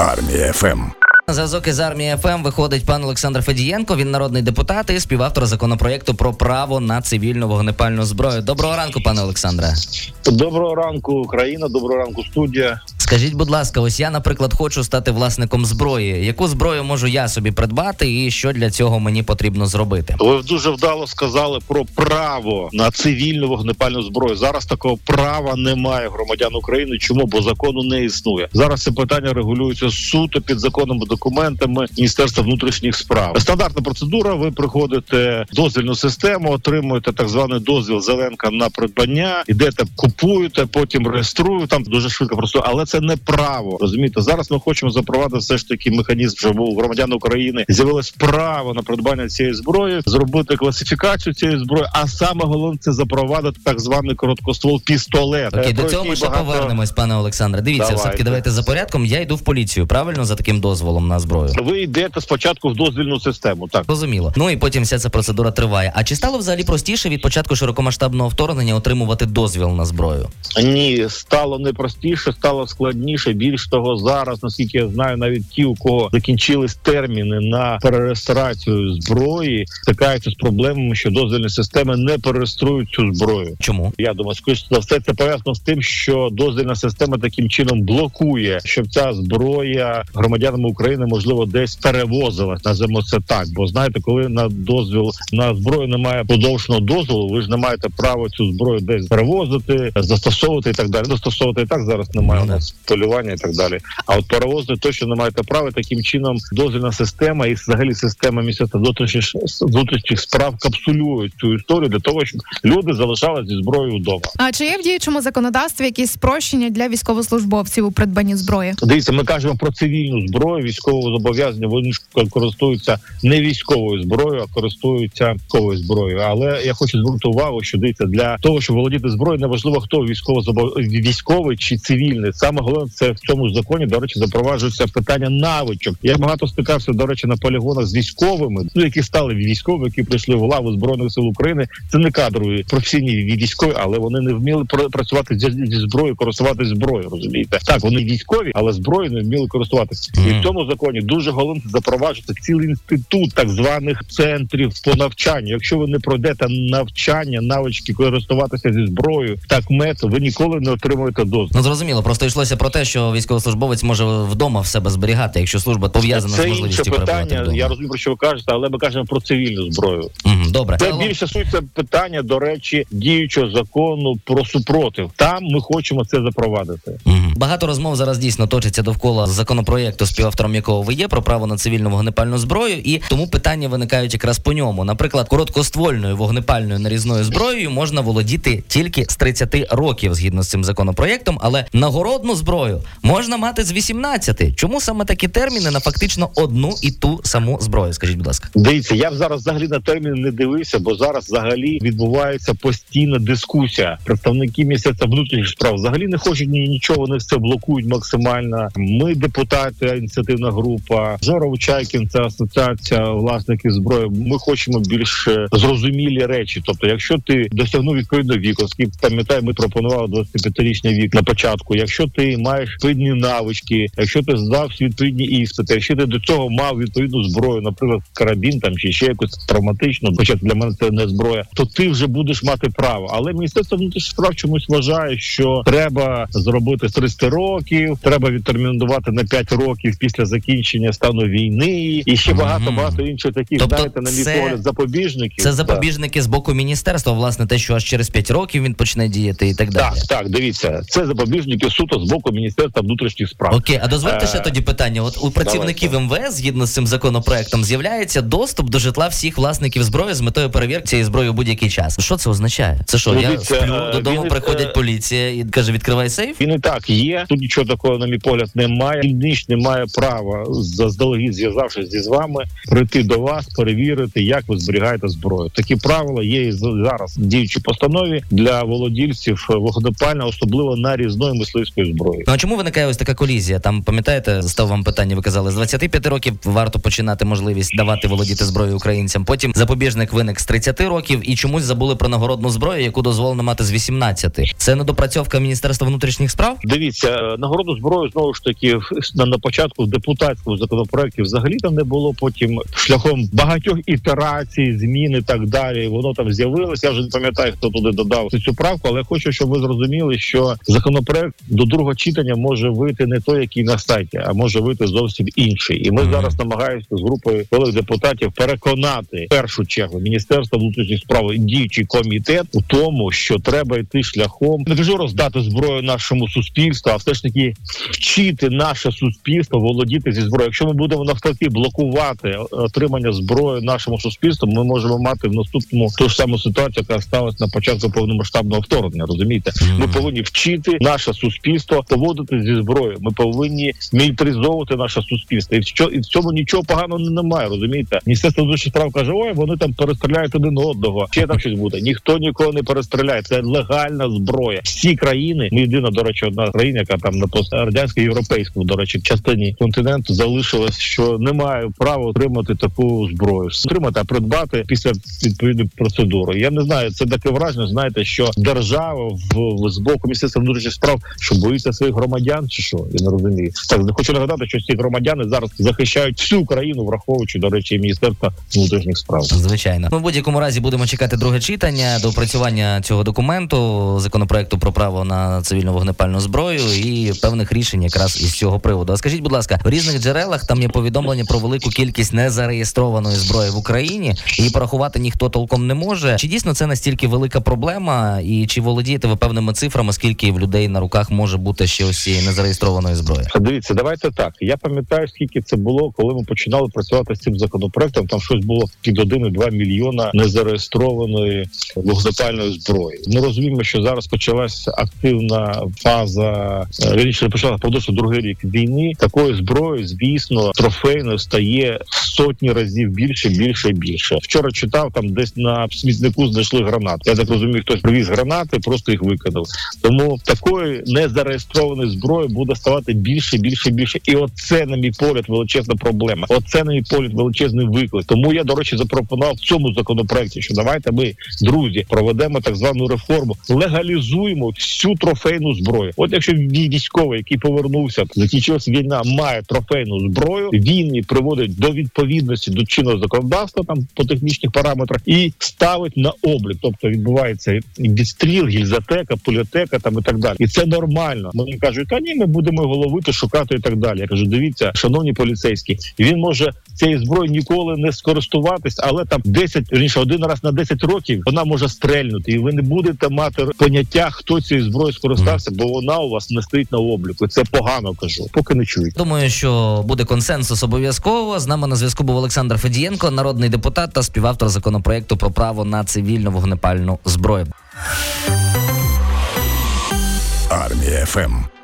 Армія FM. На зв'язок із армії FM виходить пан Олександр Федієнко. Він народний депутат і співавтор законопроекту про право на цивільну вогнепальну зброю. Доброго ранку, пане Олександре. Доброго ранку, Україна. Доброго ранку, студія. Скажіть, будь ласка, ось я, наприклад, хочу стати власником зброї. Яку зброю можу я собі придбати, і що для цього мені потрібно зробити? Ви дуже вдало сказали про право на цивільну вогнепальну зброю. Зараз такого права немає громадян України. Чому? Бо закону не існує. Зараз це питання регулюється суто підзаконними документами Міністерства внутрішніх справ. Стандартна процедура. Ви приходите в дозвільну систему, отримуєте так званий дозвіл зеленка на придбання, ідете, купуєте, потім реєструєте. Там дуже швидко просто, але це не право. Розумієте, зараз ми хочемо запровадити все ж таки механізм, щоб у громадян України з'явилось право на придбання цієї зброї, зробити класифікацію цієї зброї. А саме головне це запровадити так званий короткоствол пістолет. Окей, Е, до цього ми ще багато- повернемось, пане Олександре. Дивіться, Давайте. все таки давайте за порядком. Я йду в поліцію, правильно за таким дозволом на зброю. Ви йдете спочатку в дозвільну систему. Так Розуміло. Ну і потім вся ця процедура триває. А чи стало взагалі простіше від початку широкомасштабного вторгнення отримувати дозвіл на зброю? ні, стало не простіше, стало складніше. Більш того, зараз, наскільки я знаю, навіть ті, у кого закінчились терміни на перереєстрацію зброї, стикаються з проблемами, що дозвільні системи не перереєструють цю зброю. Чому? Я думаю, скоріше за все це пов'язано з тим, що дозвільна система таким чином блокує, щоб ця зброя громадянам України можливо десь перевозилась. Називаємо це так. Бо знаєте, коли на дозвіл на зброю немає подовженого дозволу, ви ж не маєте права цю зброю десь перевозити, застосовувати і так далі. Застосовувати і так зараз немає у Ну, нас полювання і так далі. А от перевозити точно не маєте права. Таким чином дозвільна система і взагалі система міністерства внутрішніх внутрішніх справ капсулюють цю історію для того, щоб люди залишалися зі зброєю вдома. А чи є в діючому законодавстві якісь спрощення для військовослужбовців у придбанні зброї? Дивіться, ми кажемо про цивільну зброю, військового зобов'язання. Вони ж користуються не військовою зброєю, а користуються військовою зброєю. Але я хочу звернути увагу, що дивіться, для того, щоб володіти зброєю, неважливо хто військово військовий чи цивільний. Саме головне це в цьому ж законі. До речі, запроваджується питання навичок. Я багато стикався до речі на полігонах з військовими, ну які стали військові, які прийшли в лаву збройних сил України. Це не кадрові професійні військові, але вони не вміли пр- працювати зі, зброєю, користуватися зброєю. Розумієте, так вони військові, але зброєю не вміли користуватися. І в цьому законі дуже головне запроваджувати цілий інститут так званих центрів по навчанню. Якщо ви не пройдете навчання, навички користуватися зі зброєю, так мето, ви ніколи не отримуєте дозвіл. Ну зрозуміло, просто йшлося про те, що військовослужбовець може вдома в себе зберігати, якщо служба пов'язана Це з можливістю перебувати питання. вдома. Я розумію, про що ви кажете, але ми кажемо про цивільну зброю. Мгм, Добре. Це Загалом- більше суть це питання, до речі, діючого закону про супротив. Там ми хочемо це запровадити. Мгм. Багато розмов зараз дійсно точиться довкола законопроєкту, співавтором якого ви є про право на цивільну вогнепальну зброю, і тому питання виникають якраз по ньому. Наприклад, короткоствольною вогнепальною нарізною зброєю можна володіти тільки з 30 років згідно з цим законопроєктом, але нагородну зброю можна мати з 18. Чому саме такі терміни на фактично одну і ту саму зброю? Скажіть, будь ласка. Дивіться, я зараз взагалі на термін не дивився, бо зараз взагалі відбувається постійна дискусія. Представники міністерства внутрішніх справ взагалі не хочуть ні нічого, вони все блокують максимально. Ми депутати, ініціативна група, Жоров Чайкін, це асоціація власників зброї. Ми хочемо більш е, зрозумілі речі. Тобто, якщо ти досягнув відповідного віку, пам'ятаю, ми пропонували 25-річний вік на початку. Якщо ти маєш відповідні навички, якщо ти здав відповідні іспити, якщо ти до цього мав відповідну зброю, наприклад, карабін там чи ще якусь травматичну, хоча для мене це не зброя, то ти вже будеш мати право. Але міністерство внутрішніх справ чомусь вважає, що треба зробити з 30 років, треба відтермінувати на 5 років після закінчення стану війни, і ще багато багато інших таких, Тобто знаєте, на мій це- погляд, запобіжників. Це Так. запобіжники з боку міністерства, власне, те, що аж через 5 років він почне діяти, і так далі. Так, так, дивіться, це запобіжники суто з боку міністерства внутрішніх справ. Окей, а дозвольте Е, ще тоді питання. От у працівників МВС, згідно з цим законопроектом, з'являється доступ до житла всіх власників зброї з метою перевірки цієї зброї у будь-який час. Що це означає? Це що? Ну, Я сплю е, додому, приходять е, поліція і каже: відкривай сейф. Він і так є. Тут нічого такого, на мій погляд, немає. Ніч не має права заздалегідь зв'язавшись зі з вами, прийти до вас, перевірити, як ви зберігаєте зброю. Такі правила є і зараз в діючій постанові для володільців вогнепальної, особливо нарізної мисливської зброї. Зброї. Ну а чому виникає ось така колізія? Там пам'ятаєте, став вам питання. Ви казали, з 25 років варто починати можливість давати володіти зброєю українцям. Потім запобіжник виник з 30 років і чомусь забули про нагородну зброю, яку дозволено мати з 18. Це недопрацьовка міністерства внутрішніх справ. Дивіться, нагороду зброю знову ж таки на, на початку в депутатському законопроекті взагалі там не було. Потім шляхом багатьох ітерацій, змін і так далі. Воно там з'явилося. Я вже не пам'ятаю, хто туди додав цю правку, але хочу, щоб ви зрозуміли, що законопроект до другого читання може вийти не той, який на сайті, а може вийти зовсім інший. І ми Мгм. зараз намагаємося з групою колег депутатів переконати в першу чергу міністерство внутрішніх справ і діючий комітет у тому, що треба йти шляхом не кажу роздати зброю нашому суспільству, а все ж таки вчити наше суспільство володіти зі зброєю. Якщо ми будемо навпаки блокувати отримання зброї нашому суспільству, ми можемо мати в наступному ту ж саму ситуацію, яка сталася на початку повномасштабного вторгнення. Розумієте, ми повинні вчити наше суспільство поводити зі зброєю. Ми повинні мілітаризовувати наше суспільство. І в що і в цьому нічого поганого немає. Розумієте, міністерство внутрішніх справ каже, ой, вони там перестріляють один одного. Ще там щось буде. Ніхто нікого не перестріляє. Це легальна зброя. Всі країни, ми єдина, до речі, одна країна, яка там на пострадянській європейському, до речі, частині континенту залишилась, що не має права отримати таку зброю. Отримати, а придбати після відповідної процедури. Я не знаю, це таке враження. Знаєте, що держава в з боку міністерства внутрішніх справ, що боїться своїх громадян, чи що я не розумію. Так хочу нагадати, що ці громадяни зараз захищають всю країну, враховуючи до речі, і міністерство внутрішніх справ. Звичайно, ми в будь-якому разі будемо чекати друге читання до опрацювання цього документу законопроекту про право на цивільну вогнепальну зброю і певних рішень якраз із цього приводу. А скажіть, будь ласка, в різних джерелах там є повідомлення про велику кількість незареєстрованої зброї в Україні. Її порахувати ніхто толком не може. Чи дійсно це настільки велика проблема, і чи володієте ви певними цифрами, скільки в людей на руках може бути ще ось цієї незареєстрованої зброї? Дивіться, давайте так. Я пам'ятаю, скільки це було, коли ми починали працювати з цим законопроектом. Там щось було під 1,2 мільйона незареєстрованої вогнепальної зброї. Ми розуміємо, що зараз почалася активна фаза е, вірніше, не почала продовжувати другий рік війни. Такої зброї, звісно, трофейно стає сотні разів більше, більше і більше. Вчора читав там, десь на смітнику знайшли гранат. Я так розумію, хтось привіз гранати, просто їх викинув. Тому такої незареєстрованої зброї буде ставати більше, більше, більше. І оце, на мій погляд, величезна проблема. Оце, на мій погляд, величезний виклик. Тому я, до речі, запропонував в цьому законопроекті, що давайте ми, друзі, проведемо так звану реформу, легалізуємо всю трофейну зброю. От якщо вій- військовий, який повернувся, закінчилася війна, має трофейну зброю, він її приводить до відповідності до чинного законодавства, там по технічних параметрах, і ставить на облік. Тобто відбувається відстріл, гільзотека, пульотека там і так далі. І це нормально. Мені кажуть, та ні, ми будемо його ловити, шукати і так далі. Я кажу, дивіться, шановні поліцейські, він може цією зброєю ніколи не скористуватись, але там 10, вірніше, один раз на 10 років вона може стрельнути, і ви не будете мати поняття, хто цією зброєю скористався, бо вона у вас не стоїть на обліку. Це погано кажу, поки не чують. Думаю, що буде консенсус обов'язково. З нами на зв'язку був Олександр Федієнко, народний депутат та співавтор законопроекту про право на цивільну вогнепальну зброю. Армія ФМ.